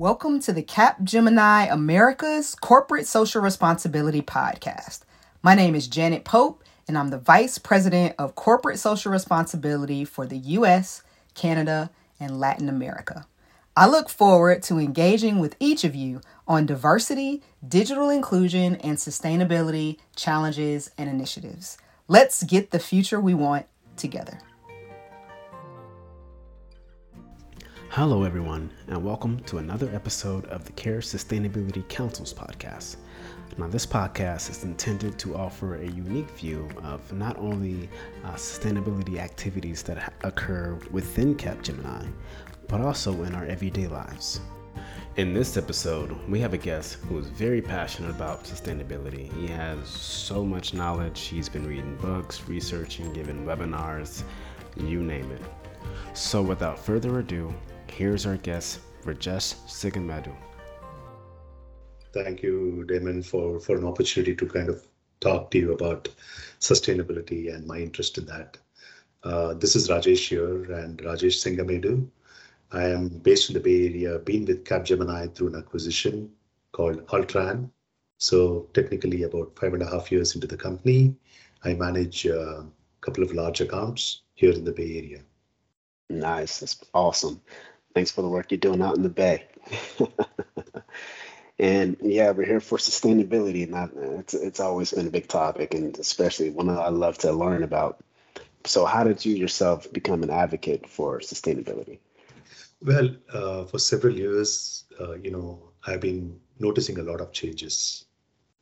Welcome to the Capgemini America's Corporate Social Responsibility Podcast. My name is Janet Pope, and I'm the Vice President of Corporate Social Responsibility for the US, Canada, and Latin America. I look forward to engaging with each of you on diversity, digital inclusion, and sustainability challenges and initiatives. Let's get the future we want together. Hello, everyone, and welcome to another episode of the CARE Sustainability Council's podcast. Now, this podcast is intended to offer a unique view of not only uh, sustainability activities that ha- occur within Capgemini, but also in our everyday lives. In this episode, we have a guest who is very passionate about sustainability. He has so much knowledge. He's been reading books, researching, giving webinars, you name it. So, without further ado, here's our guest, Rajesh Sigamadu. Thank you, Damon, for, for an opportunity to kind of talk to you about sustainability and my interest in that. Uh, this is Rajesh here and Rajesh Singamedu. I am based in the Bay Area, been with Capgemini through an acquisition called Altran. So technically about five and a half years into the company, I manage a couple of large accounts here in the Bay Area. Nice. That's awesome. Thanks for the work you're doing out in the Bay. and yeah, we're here for sustainability, and that, it's it's always been a big topic, and especially one I love to learn about. So, how did you yourself become an advocate for sustainability? Well, uh, for several years, uh, you know, I've been noticing a lot of changes.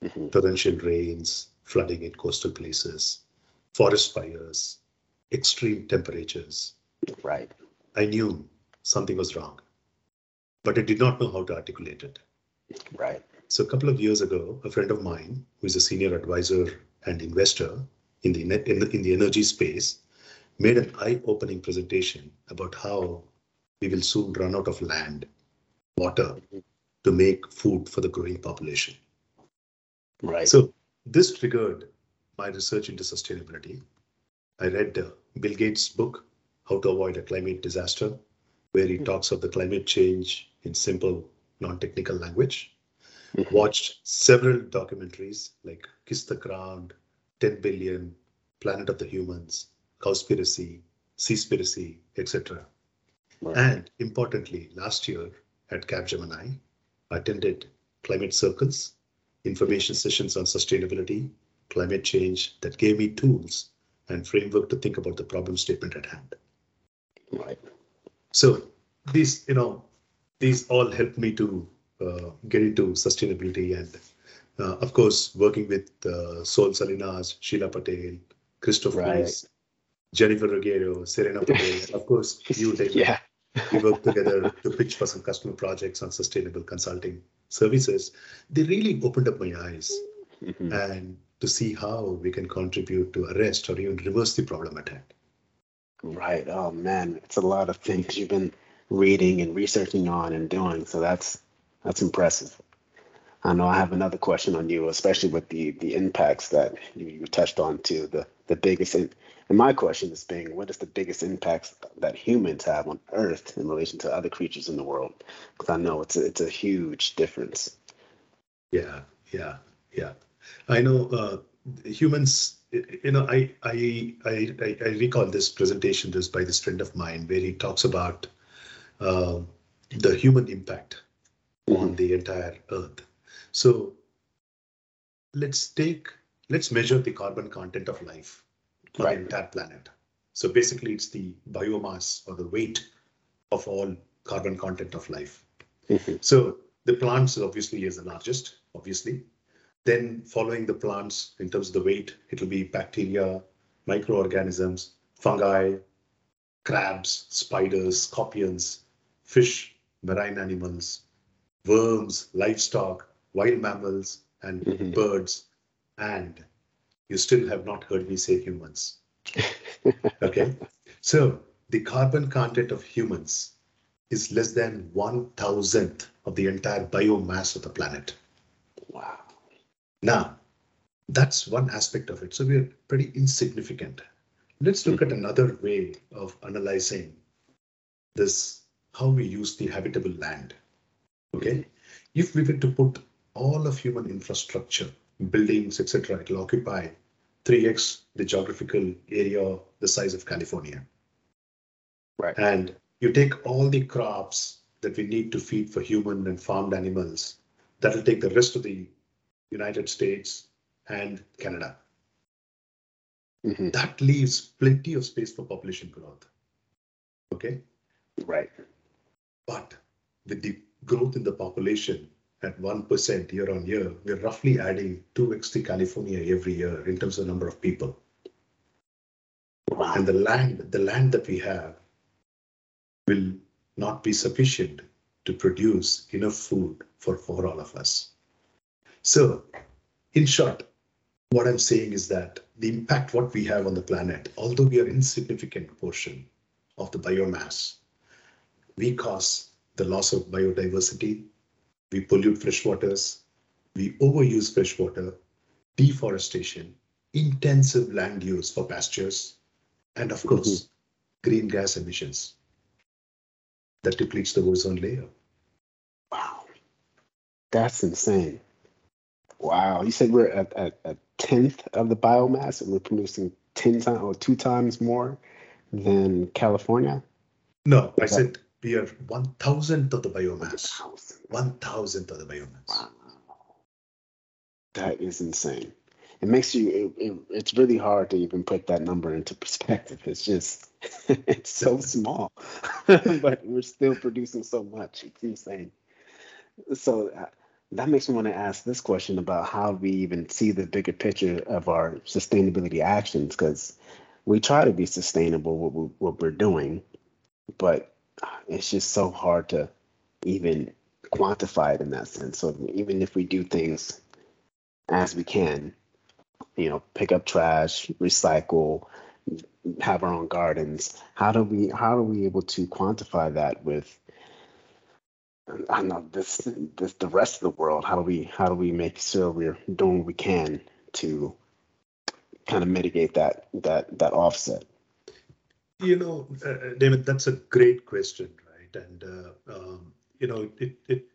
Mm-hmm. Torrential rains, flooding in coastal places, forest fires, extreme temperatures. Right. I knew something was wrong, but I did not know how to articulate it. Right. So a couple of years ago, a friend of mine, who is a senior advisor and investor in the, in the, in the energy space, made an eye-opening presentation about how we will soon run out of land, water to make food for the growing population. Right. So this triggered my research into sustainability. I read uh, Bill Gates' book, How to Avoid a Climate Disaster, where he talks of the climate change in simple, non-technical language. Mm-hmm. Watched several documentaries like Kiss the Ground, 10 Billion, Planet of the Humans, Cowspiracy, Seaspiracy, etc. Right. And importantly, last year at Capgemini, I attended climate circles, information sessions on sustainability, climate change that gave me tools and framework to think about the problem statement at hand. Right. So these, you know, these all helped me to uh, get into sustainability and, uh, of course, working with uh, Sol Salinas, Sheila Patel, Christopher, right. Jennifer Ruggiero, Serena Patel, of course, you, David. yeah we work together to pitch for some customer projects on sustainable consulting services. They really opened up my eyes mm-hmm. and to see how we can contribute to arrest or even reverse the problem at hand. Right. Oh man, it's a lot of things you've been reading and researching on and doing. So that's that's impressive. I know I have another question on you, especially with the the impacts that you, you touched on too. The the biggest and my question is being, what is the biggest impacts that humans have on Earth in relation to other creatures in the world? Because I know it's a, it's a huge difference. Yeah, yeah, yeah. I know uh, humans. You know, I, I I I recall this presentation this by this friend of mine where he talks about uh, the human impact mm-hmm. on the entire Earth. So let's take let's measure the carbon content of life on right. the entire planet. So basically, it's the biomass or the weight of all carbon content of life. Mm-hmm. So the plants obviously is the largest, obviously. Then following the plants in terms of the weight, it will be bacteria, microorganisms, fungi, crabs, spiders, scorpions, fish, marine animals, worms, livestock, wild mammals, and mm-hmm. birds. And you still have not heard me say humans. okay. So the carbon content of humans is less than one thousandth of the entire biomass of the planet. Now, that's one aspect of it. So we're pretty insignificant. Let's look at another way of analyzing this how we use the habitable land. Okay. If we were to put all of human infrastructure, buildings, etc., it will occupy 3x the geographical area, the size of California. Right. And you take all the crops that we need to feed for human and farmed animals, that will take the rest of the United States and Canada. Mhm. That leaves plenty of space for population growth. Okay. Right. But with the growth in the population at 1% year on year, we're roughly adding 2x to California every year in terms of number of people. Wow. And the land, the land that we have will not be sufficient to produce enough food for, for all of us. So, in short, what I'm saying is that the impact what we have on the planet, although we are insignificant portion of the biomass, we cause the loss of biodiversity, we pollute fresh waters, we overuse fresh water, deforestation, intensive land use for pastures, and of course, mm-hmm. green gas emissions that depletes the ozone layer. Wow. That's insane. Wow. You said we're at, at a tenth of the biomass and we're producing 10 times or two times more than California? No, I said we are one thousandth of the biomass. One thousandth of the biomass. Wow. That is insane. It makes you, it, it, it's really hard to even put that number into perspective. It's just, it's so small, but we're still producing so much. It's insane. So uh, that makes me want to ask this question about how we even see the bigger picture of our sustainability actions, because we try to be sustainable what, we, what we're doing, but uh, it's just so hard to even quantify it in that sense. So even if we do things as we can, you know, pick up trash, recycle, have our own gardens, how do we how are we able to quantify that with I know this this the rest of the world? How do we how do we make sure we're doing what we can to kind of mitigate that that that offset? You know, uh, uh, David, that's a great question, right? And uh, um, you know, it, it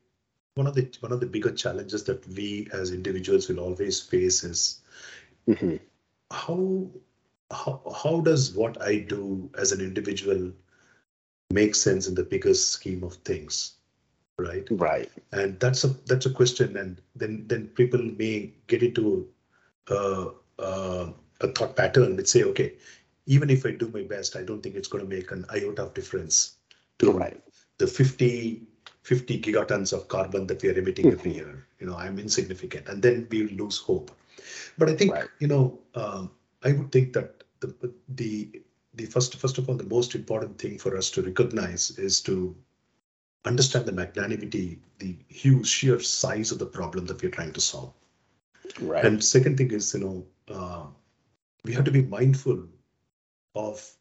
one of the one of the bigger challenges that we as individuals will always face is hmm how how how does what I do as an individual make sense in the bigger scheme of things, right? Right. And that's a that's a question, and then then people may get into uh, uh, a thought pattern that say, okay, even if I do my best, I don't think it's going to make an iota of difference to Right. the 50 50 gigatons of carbon that we are emitting every year. You know, I'm insignificant, and then we lose hope. But I think Right. you know, um, I would think that the the the first first of all, the most important thing for us to recognize is to understand the magnanimity, the huge sheer size of the problem that we're trying to solve. Right. And second thing is, you know, uh, we have to be mindful of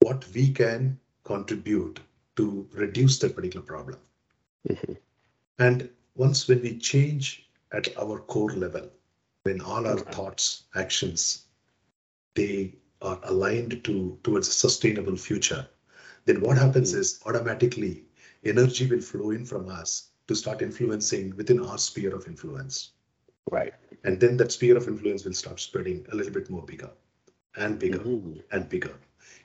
what we can contribute to reduce that particular problem. Mhm. And once when we change at our core level, when all our Right. thoughts, actions, they are aligned to towards a sustainable future, then what happens Mhm. is automatically energy will flow in from us to start influencing within our sphere of influence. Right. And then that sphere of influence will start spreading a little bit more bigger and bigger Mhm. and bigger.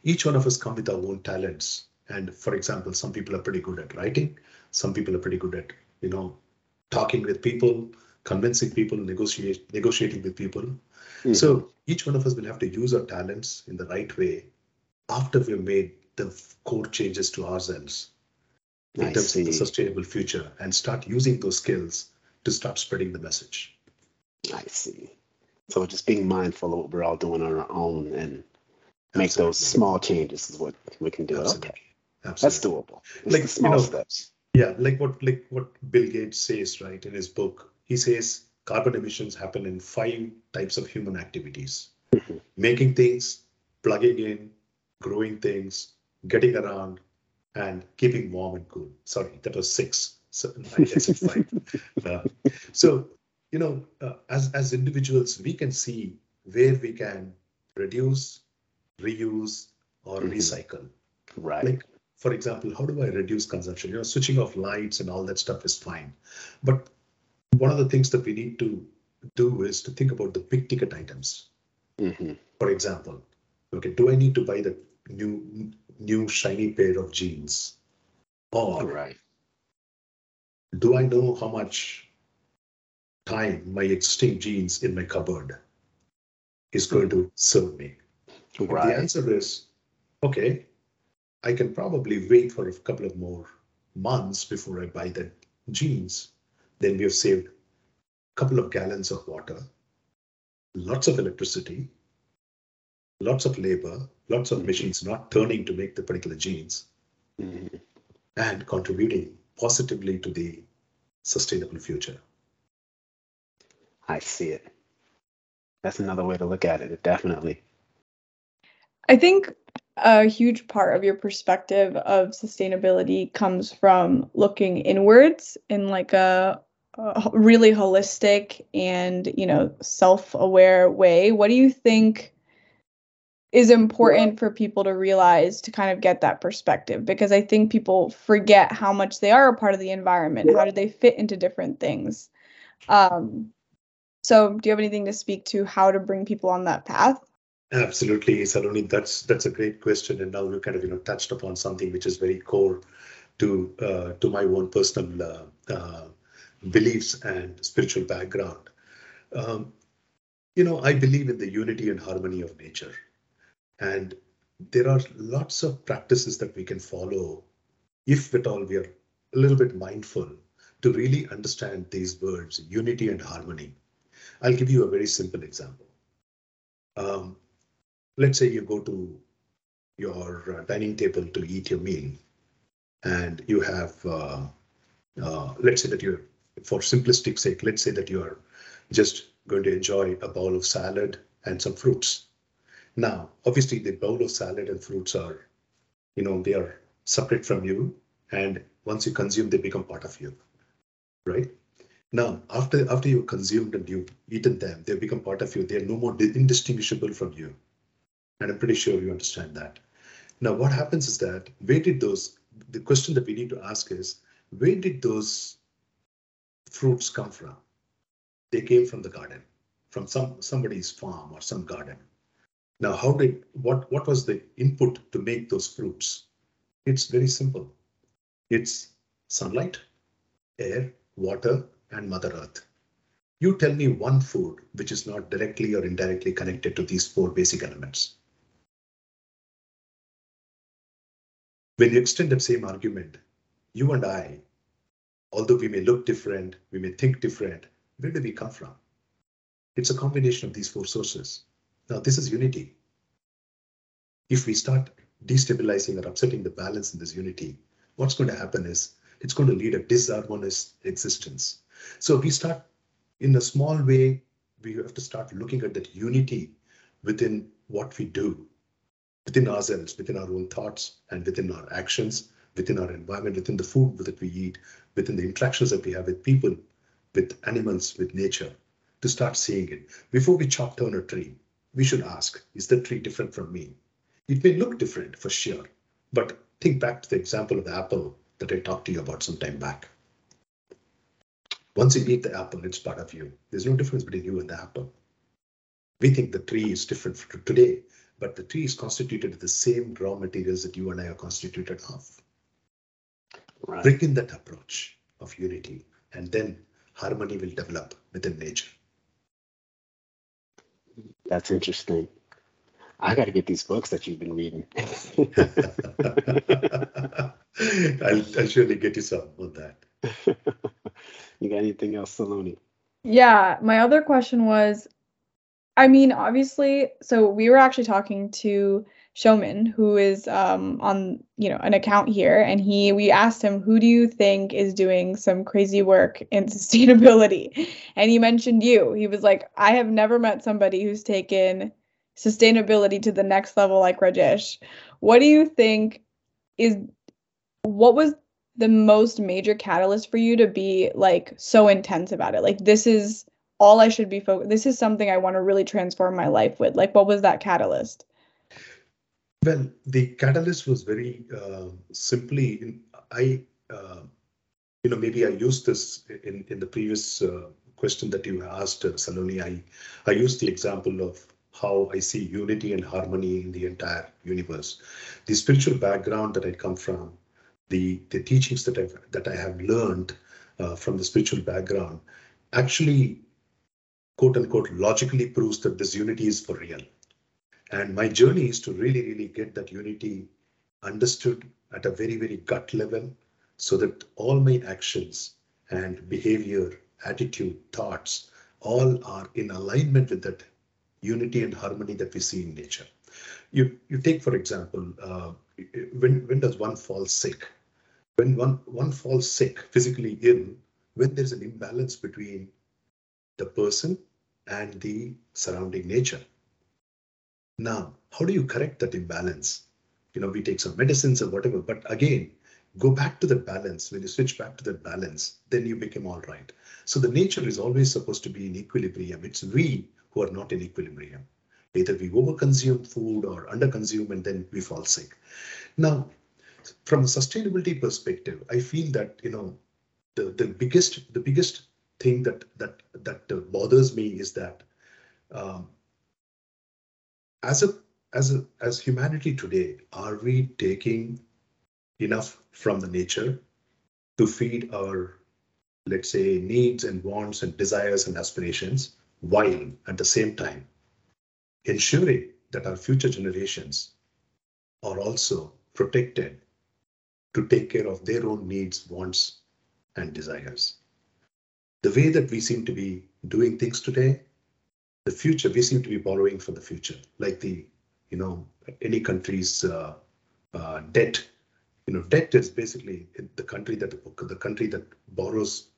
Each one of us come with our own talents. And for example, some people are pretty good at writing. Some people are pretty good at, you know, talking with people, convincing people, negotiate, negotiating with people. Mhm. So each one of us will have to use our talents in the right way after we've made the core changes to ourselves in I terms of the sustainable future and start using those skills to start spreading the message. I see. So just being mindful of what we're all doing on our own and make those small changes is what we can do. Absolutely. Okay. Absolutely. That's doable. It's Like, the you small know, steps. Yeah, like what like what Bill Gates says, right, in his book. He says carbon emissions happen in five types of human activities. Mhm. Making things, plugging in, growing things, getting around, and keeping warm and cool. Sorry, that was six. So I five. Uh, so you know, uh, as as individuals, we can see where we can reduce, reuse, or Mhm. recycle. Right. Like for example, how do I reduce consumption? You know, switching off lights and all that stuff is fine. But one of the things that we need to do is to think about the big ticket items. Mm-hmm. For example, okay, do I need to buy the new new shiny pair of jeans? Or Right. do I know how much time my existing jeans in my cupboard is going to serve me? If The answer is okay. I can probably wait for a couple of more months before I buy the jeans. Then we have saved a couple of gallons of water, lots of electricity, lots of labor, lots of machines not turning to make the particular jeans, Mhm. and contributing positively to the sustainable future. I see it. That's another way to look at it. Definitely. I think a huge part of your perspective of sustainability comes from looking inwards in like a, a really holistic and you know self-aware way. What do you think is important for people to realize to kind of get that perspective? Because I think people forget how much they are a part of the environment. How do they fit into different things? Um, so, do you have anything to speak to how to bring people on that path? Absolutely, Saloni. That's that's a great question, and now we kind of you know touched upon something which is very core to uh, to my own personal uh, uh, beliefs and spiritual background. Um, you know, I believe in the unity and harmony of nature, and there are lots of practices that we can follow if at all we are a little bit mindful to really understand these words, unity and harmony. I'll give you a very simple example. Um, let's say you go to your uh, dining table to eat your meal and you have uh, uh, let's say that you're for simplistic sake let's say that you are just going to enjoy a bowl of salad and some fruits now obviously the bowl of salad and fruits are you know they are separate from you and once you consume they become part of you right now after after you've consumed and you've eaten them they become part of you they are no more indistinguishable from you and I'm pretty sure you understand that. Now, what happens is that where did those, the question that we need to ask is, where did those fruits come from? They came from the garden, from some somebody's farm or some garden. Now, how did, what, what was the input to make those fruits? It's very simple. It's sunlight, air, water, and Mother Earth. You tell me one food which is not directly or indirectly connected to these four basic elements. When you extend that same argument, you and I, although we may look different, we may think different, where do we come from? It's a combination of these four sources. Now, this is unity. If we start destabilizing or upsetting the balance in this unity, what's going to happen is it's going to lead a disharmonious existence. So we start in a small way, we have to start looking at that unity within what we do, within ourselves, within our own thoughts, and within our actions, within our environment, within the food that we eat, within the interactions that we have with people, with animals, with nature, to start seeing it. Before we chop down a tree, we should ask, is the tree different from me? It may look different for sure, but think back to the example of the apple that I talked to you about some time back. Once you eat the apple, it's part of you. There's no difference between you and the apple. We think the tree is different from today, but the tree is constituted of the same raw materials that you and I are constituted of. Right. Bring in that approach of unity, and then harmony will develop within nature. That's interesting. I got to get these books that you've been reading. I'll, I'll surely get you some on that. you got anything else, Saloni? Yeah, my other question was I mean, obviously, so we were actually talking to Shoman, who is um, on, you know, an account here, and he we asked him, who do you think is doing some crazy work in sustainability? And he mentioned you. He was like, I have never met somebody who's taken sustainability to the next level like Rajesh. What do you think is what was the most major catalyst for you to be like so intense about it? Like this is all I should be focused. This is something I want to really transform my life with. Like, what was that catalyst? Well, the catalyst was very uh, simply. I, uh, you know, maybe I used this in in the previous uh, question that you asked, uh, Saloni. I I used the example of how I see unity and harmony in the entire universe. The spiritual background that I come from, the the teachings that I've that I have learned uh, from the spiritual background, actually, quote unquote, logically proves that this unity is for real and my journey is to really, really get that unity understood at a very, very gut level so that all my actions and behavior, attitude, thoughts, all are in alignment with that unity and harmony that we see in nature. You, you take, for example, uh, when, when does one fall sick? When one, one falls sick, physically ill, when there's an imbalance between the person and the surrounding nature. Now, how do you correct that imbalance? You know, we take some medicines or whatever, but again, go back to the balance. When you switch back to that balance, then you become all right. So the nature is always supposed to be in equilibrium. It's we who are not in equilibrium. Either we overconsume food or underconsume and then we fall sick. Now, from a sustainability perspective, I feel that you know the, the biggest the biggest thing that that that bothers me is that um, as a as a as humanity today, are we taking enough from the nature to feed our let's say needs and wants and desires and aspirations while at the same time ensuring that our future generations are also protected to take care of their own needs, wants, and desires. The way that we seem to be doing things today the future, we seem to be borrowing for the future, like the, you know, any country's uh, uh, debt. You know, debt is basically the country that the country that borrows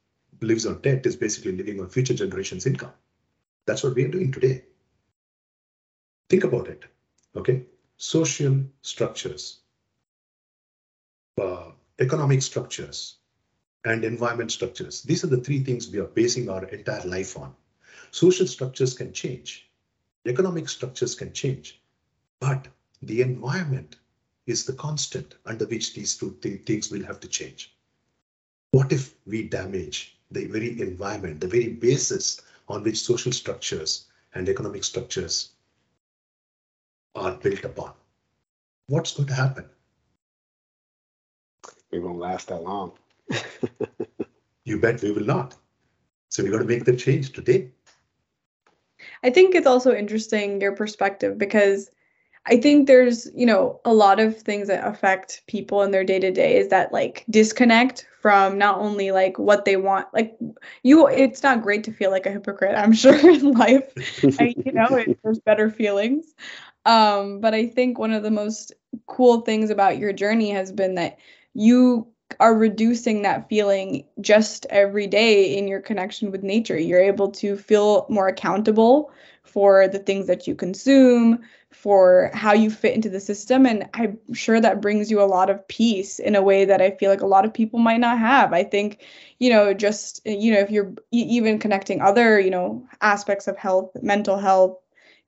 lives on debt is basically living on future generations' income. That's what we are doing today. Think about it. Okay, social structures, uh, economic structures, and environment structures. These are the three things we are basing our entire life on. Social structures can change, economic structures can change, but the environment is the constant under which these two th things will have to change. What if we damage the very environment, the very basis on which social structures and economic structures are built upon? What's going to happen? We won't last that long. you bet we will not. So we got to make the change today. I think it's also interesting your perspective because I think there's, you know, a lot of things that affect people in their day to day is that like disconnect from not only like what they want, like you, it's not great to feel like a hypocrite, I'm sure in life, I, you know, it, there's better feelings. Um, but I think one of the most cool things about your journey has been that you are reducing that feeling just every day in your connection with nature. You're able to feel more accountable for the things that you consume, for how you fit into the system. And I'm sure that brings you a lot of peace in a way that I feel like a lot of people might not have. I think, you know, just, you know, if you're even connecting other, you know, aspects of health, mental health,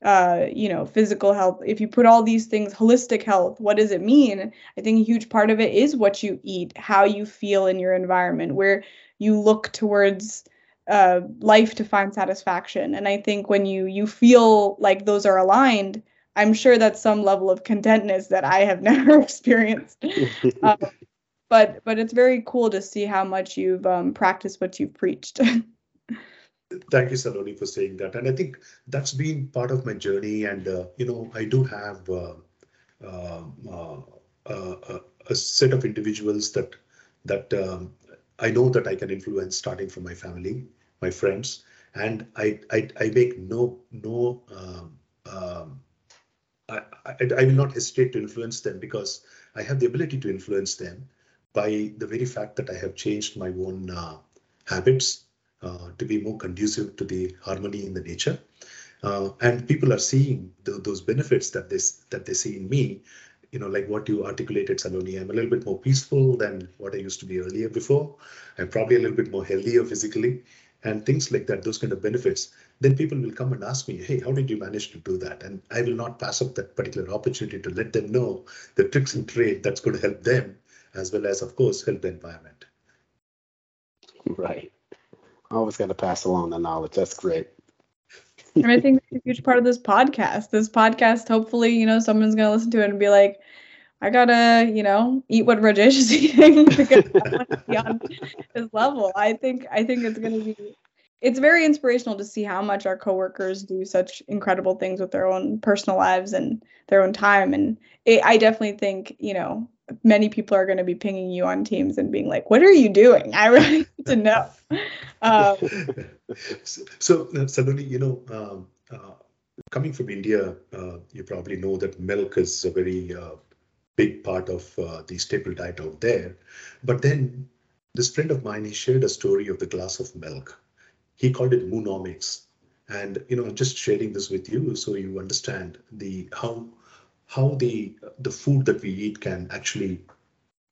uh, you know, physical health, if you put all these things, holistic health, what does it mean? I think a huge part of it is what you eat, how you feel in your environment, where you look towards uh, life to find satisfaction. And I think when you you feel like those are aligned, I'm sure that's some level of contentness that I have never experienced. uh, but but it's very cool to see how much you've um, practiced what you've preached. Thank you, Saloni, for saying that. And I think that's been part of my journey. And, uh, you know, I do have uh, um, uh, uh, a set of individuals that that um, I know that I can influence starting from my family, my friends, and I I, I make no no um, um, I, I, I will not hesitate to influence them because I have the ability to influence them by the very fact that I have changed my own uh, habits uh, to be more conducive to the harmony in the nature. Uh, and people are seeing those benefits that they that they see in me. You know, like what you articulated, Saloni. I'm a little bit more peaceful than what I used to be earlier before. I'm probably a little bit more healthier physically, and things like that, those kind of benefits, then people will come and ask me, hey, how did you manage to do that? And I will not pass up that particular opportunity to let them know the tricks and trade that's going to help them, as well as, of course, help the environment. Right. Always got to pass along the knowledge. That's great. and I think that's a huge part of this podcast. This podcast, hopefully, you know, someone's gonna listen to it and be like, I gotta, you know, eat what Rajesh is eating because I want to be on his level. I think I think it's gonna be it's very inspirational to see how much our coworkers do such incredible things with their own personal lives and their own time. And it, I definitely think, you know, many people are going to be pinging you on Teams and being like, "What are you doing? I really need to know." Um, so, so uh, suddenly, you know, um, uh, coming from India, uh, you probably know that milk is a very uh, big part of uh, the staple diet out there. But then, this friend of mine, he shared a story of the glass of milk. He called it moonomics, and you know, just sharing this with you so you understand the how how the the food that we eat can actually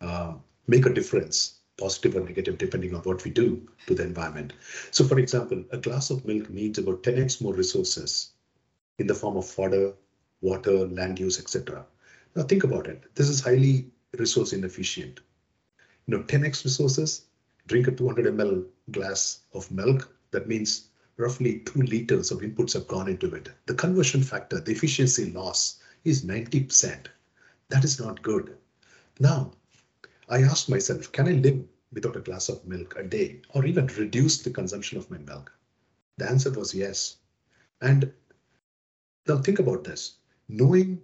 uh, make a difference positive or negative depending on what we do to the environment. So for example a glass of milk needs about 10x more resources in the form of fodder water land use etc now think about it. This is highly resource inefficient. You know 10x resources drink a 200 ml glass of milk that means roughly two liters of inputs have gone into it. The conversion factor the efficiency loss is 90%. That is not good. Now, I asked myself, can I live without a glass of milk a day or even reduce the consumption of my milk? The answer was yes. And now think about this. Knowing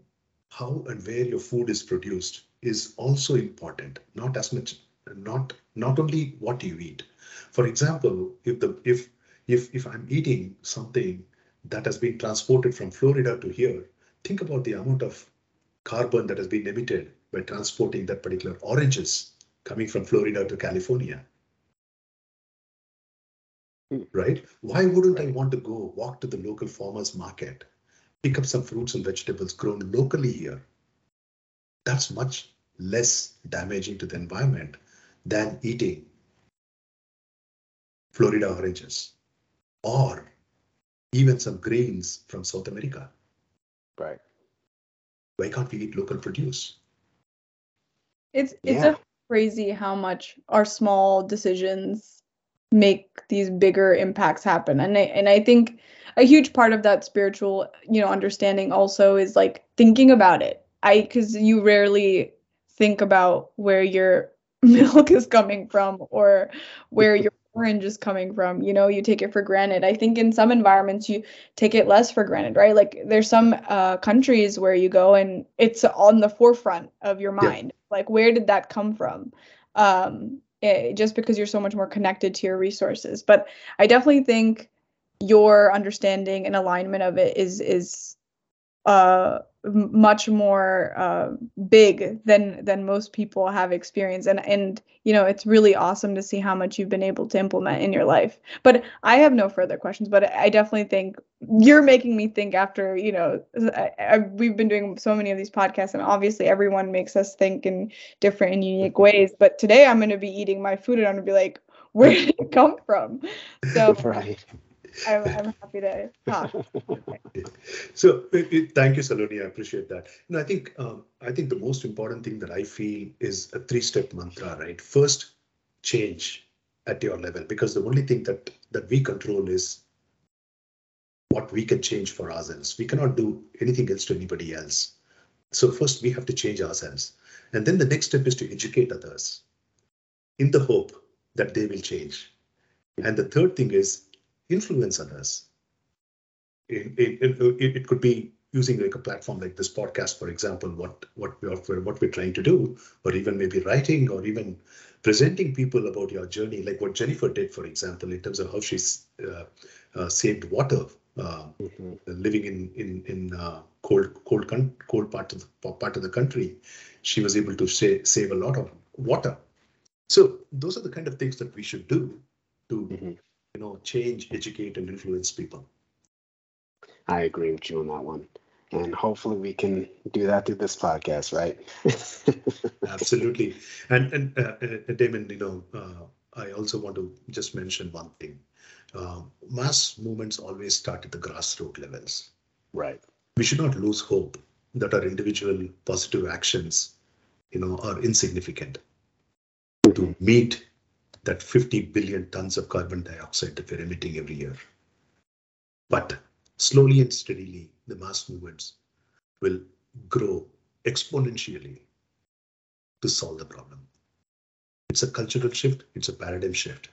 how and where your food is produced is also important, not as much, not, not only what you eat. For example, if the if if if I'm eating something that has been transported from Florida to here, think about the amount of carbon that has been emitted by transporting that particular oranges coming from Florida to California. Right? Why wouldn't I want to go walk to the local farmers market, pick up some fruits and vegetables grown locally here? That's much less damaging to the environment than eating Florida oranges or even some grains from South America. Right. Why can't we eat local produce? It's it's yeah. crazy how much our small decisions make these bigger impacts happen. And I and I think a huge part of that spiritual, you know, understanding also is like thinking about it. I cuz you rarely think about where your milk is coming from or where your orange is coming from you know you take it for granted. I think in some environments you take it less for granted right? Like there's some uh, countries where you go and it's on the forefront of your mind. Yeah. like where did that come from? Um, it, eh, just because you're so much more connected to your resources. But i definitely think your understanding and alignment of it is is uh much more uh, big than than most people have experienced. And and you know it's really awesome to see how much you've been able to implement in your life. But i have no further questions but i definitely think you're making me think after you know I, I, we've been doing so many of these podcasts and obviously everyone makes us think in different and unique ways. But today i'm going to be eating my food and i'm going to be like where did it come from? So right I'm, happy to talk. so thank you, Saloni. I appreciate that. Know, I think um, I think the most important thing that I feel is a three-step mantra, right? First, change at your level, because the only thing that that we control is what we can change for ourselves. We cannot do anything else to anybody else. So first, we have to change ourselves, and then the next step is to educate others, in the hope that they will change. And the third thing is influence others. It, it, it, it, could be using like a platform like this podcast, for example, what what we're what we're trying to do, or even maybe writing, or even presenting people about your journey, like what Jennifer did, for example, in terms of how she's uh, uh, saved water, uh, mm-hmm. living in in in uh, cold cold cold part of the part of the country, she was able to say, save a lot of water. So those are the kind of things that we should do to mm-hmm you know, change, educate, and influence people. I agree with you on that one. And hopefully we can do that through this podcast, right? Absolutely. And and uh, uh, Damon, you know, uh, I also want to just mention one thing. uh, mass movements always start at the grassroots levels. Right. We should not lose hope that our individual positive actions, you know, are insignificant to meet that 50 billion tons of carbon dioxide that we're emitting every year. But slowly and steadily, the mass movements will grow exponentially to solve the problem. It's a cultural shift, it's a paradigm shift,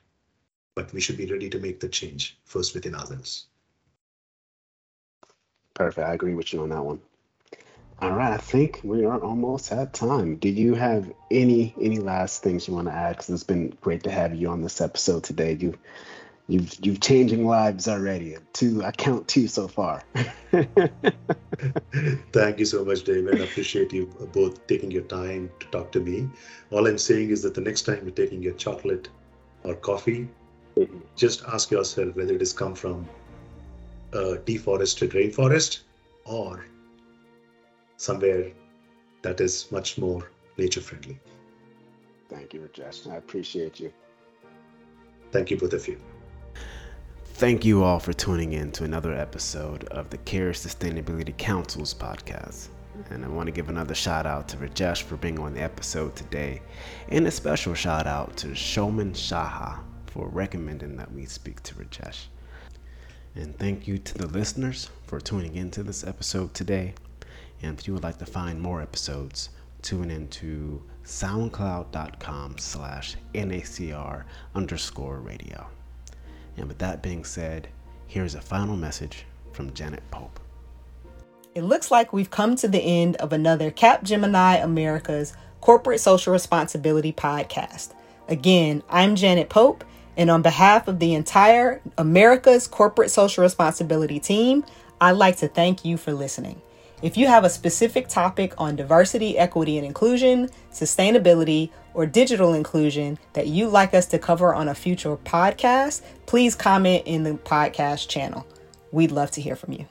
but we should be ready to make the change first within ourselves. Perfect. I agree with you on that one. All right, I think we are almost at time. Do you have any any last things you want to add? Because it's been great to have you on this episode today. You you've you've changing lives already. Two, I count two so far. Thank you so much, David. I appreciate you both taking your time to talk to me. All I'm saying is that the next time you're taking your chocolate or coffee, just ask yourself whether it has come from a deforested rainforest or somewhere that is much more nature friendly. Thank you, Rajesh. I appreciate you. Thank you, both of you. Thank you all for tuning in to another episode of the CARE Sustainability Council's podcast. And I want to give another shout out to Rajesh for being on the episode today, and a special shout out to Shoman Shaha for recommending that we speak to Rajesh. And thank you to the listeners for tuning into this episode today. And if you would like to find more episodes, tune into soundcloud.com slash NACR underscore radio. And with that being said, here's a final message from Janet Pope. It looks like we've come to the end of another Capgemini America's Corporate Social Responsibility podcast. Again, I'm Janet Pope, and on behalf of the entire America's Corporate Social Responsibility team, I'd like to thank you for listening. If you have a specific topic on diversity, equity, and inclusion, sustainability, or digital inclusion that you'd like us to cover on a future podcast, please comment in the podcast channel. We'd love to hear from you.